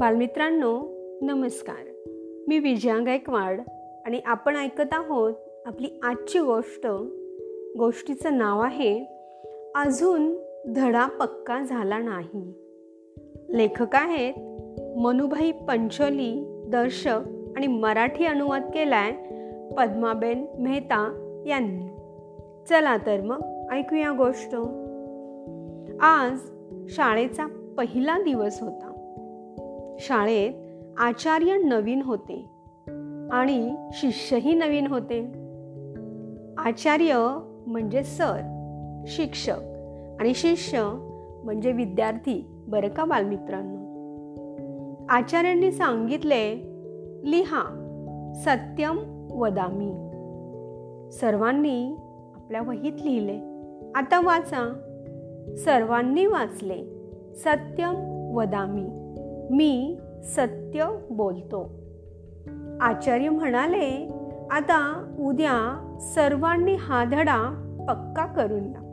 बालमित्रांनो नमस्कार. मी विजया गायकवाड आणि आपण ऐकत आहोत आपली आजची गोष्ट. गोष्टीचं नाव आहे अजून धडा पक्का झाला नाही. लेखक आहेत मनुभाई पंचोली दर्शक आणि मराठी अनुवाद केलाय पद्माबेन मेहता यांनी. चला तर मग ऐकूया गोष्ट. आज शाळेचा पहिला दिवस होता. शाळेत आचार्य नवीन होते आणि शिष्यही नवीन होते. आचार्य म्हणजे सर शिक्षक आणि शिष्य म्हणजे विद्यार्थी बरं का बालमित्रांनो? आचार्यांनी सांगितले लिहा सत्यम वदामी. सर्वांनी आपल्या वहीत लिहिले. आता वाचा. सर्वांनी वाचले सत्यम वदामी. मी सत्य बोलतो. आचार्य म्हणाले आता उद्या सर्वांनी हा धडा पक्का करून या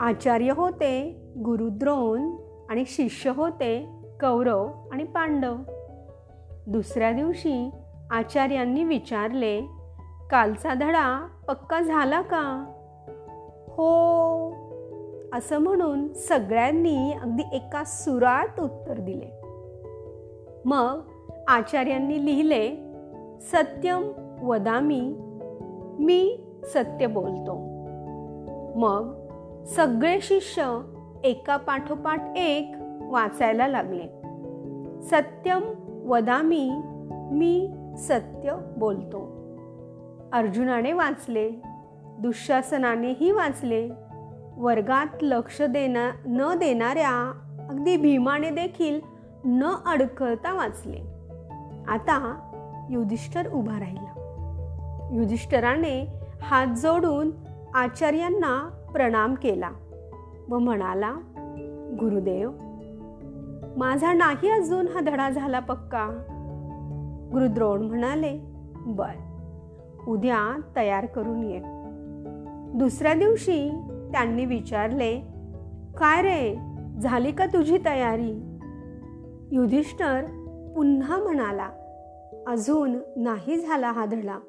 आचार्य होते गुरुद्रोण आणि शिष्य होते कौरव आणि पांडव. दुसऱ्या दिवशी आचार्यांनी विचारले कालचा धडा पक्का झाला का? हो असं म्हणून सगळ्यांनी अगदी एका सुरात उत्तर दिले. मग आचार्यांनी लिहिले सत्यम वदामी मी सत्य बोलतो. मग सगळे शिष्य एका पाठोपाठ एक वाचायला लागले. सत्यम वदामी मी सत्य बोलतो. अर्जुनाने वाचले दुःशासनानेही वाचले वर्गात लक्ष देना न देणाऱ्या अगदी भीमाने देखील न अडखळता वाचले. आता युधिष्ठर उभा राहिला. युधिष्ठराने हात जोडून आचार्यांना प्रणाम केला व म्हणाला गुरुदेव माझा नाही अजून हा धडा झाला पक्का? गुरुद्रोण म्हणाले बर उद्या तयार करून ये. दुसऱ्या दिवशी त्यांनी विचारले काय रे झाली का तुझी तयारी? युधिष्ठर पुन्हा म्हणाला अजून नाही झाला हा धडा.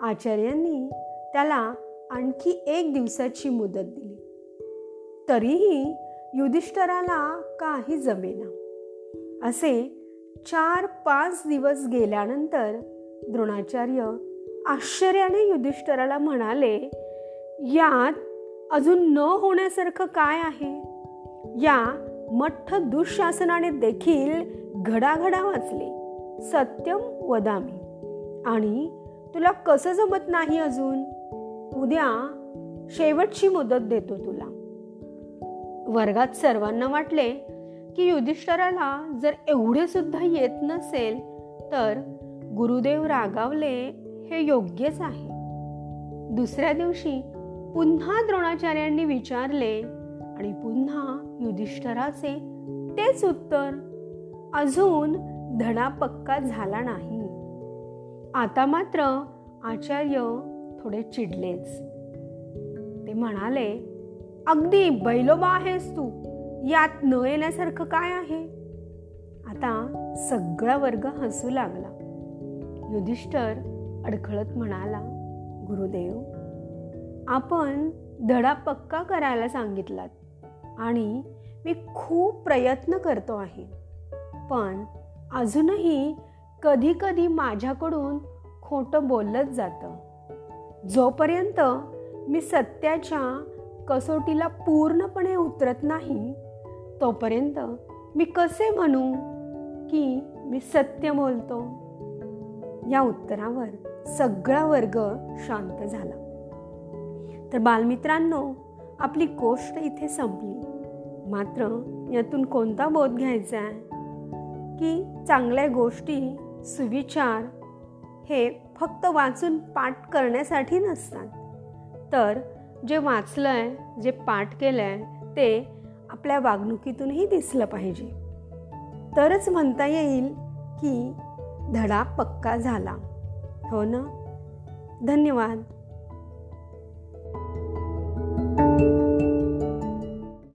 आचार्यांनी त्याला आणखी एक दिवसाची मुदत दिली. तरीही युधिष्ठराला काही जमेना. असे चार पाच दिवस गेल्यानंतर द्रोणाचार्य आश्चर्याने युधिष्ठराला म्हणाले यात अजून न होण्यासारखं काय आहे? या मठ्ठ दुःशासनाने देखील घडाघडा वाचले. सत्यम वदामी. आणि तुला कसं जमत नाही अजून? उद्या शेवटची मुदत देतो तुला. वर्गात सर्वांना वाटले की युधिष्ठराला जर एवढे सुद्धा येत नसेल तर गुरुदेव रागावले हे योग्यच आहे. दुसऱ्या दिवशी पुन्हा द्रोणाचार्यांनी विचारले आणि पुन्हा युधिष्ठराचे तेच उत्तर. अजून धडा पक्का झाला नाही. आता मात्र आचार्य थोडे चिडलेच. ते म्हणाले अगदी बैलोबा आहेस तू. यात न येण्यासारखं काय आहे? आता सगळा वर्ग हसू लागला. युधिष्ठर अडखळत म्हणाला गुरुदेव आपण धडा पक्का करायला सांगितलात. आणि मी खूप प्रयत्न करतो आहे. पण अजूनही कधी कधी माझ्याकडून खोटं बोललंच जातं. जोपर्यंत मी सत्याच्या कसोटीला पूर्णपणे उतरत नाही तोपर्यंत मी कसे म्हणू की मी सत्य बोलतो? या उत्तरावर सगळा वर्ग शांत झाला. तर बालमित्रांनो आपली गोष्ट इथे संपली. मात्र यातून कोणता बोध घ्यायचा आहे? की चांगल्या गोष्टी सुविचार हे फक्त वाचून पाठ करण्यासाठी नसतात. तर जे वाचलं आहे जे पाठ केलं आहे ते आपल्या वागणुकीतूनही दिसलं पाहिजे. तरच म्हणता येईल की धडा पक्का झाला. हो ना? धन्यवाद.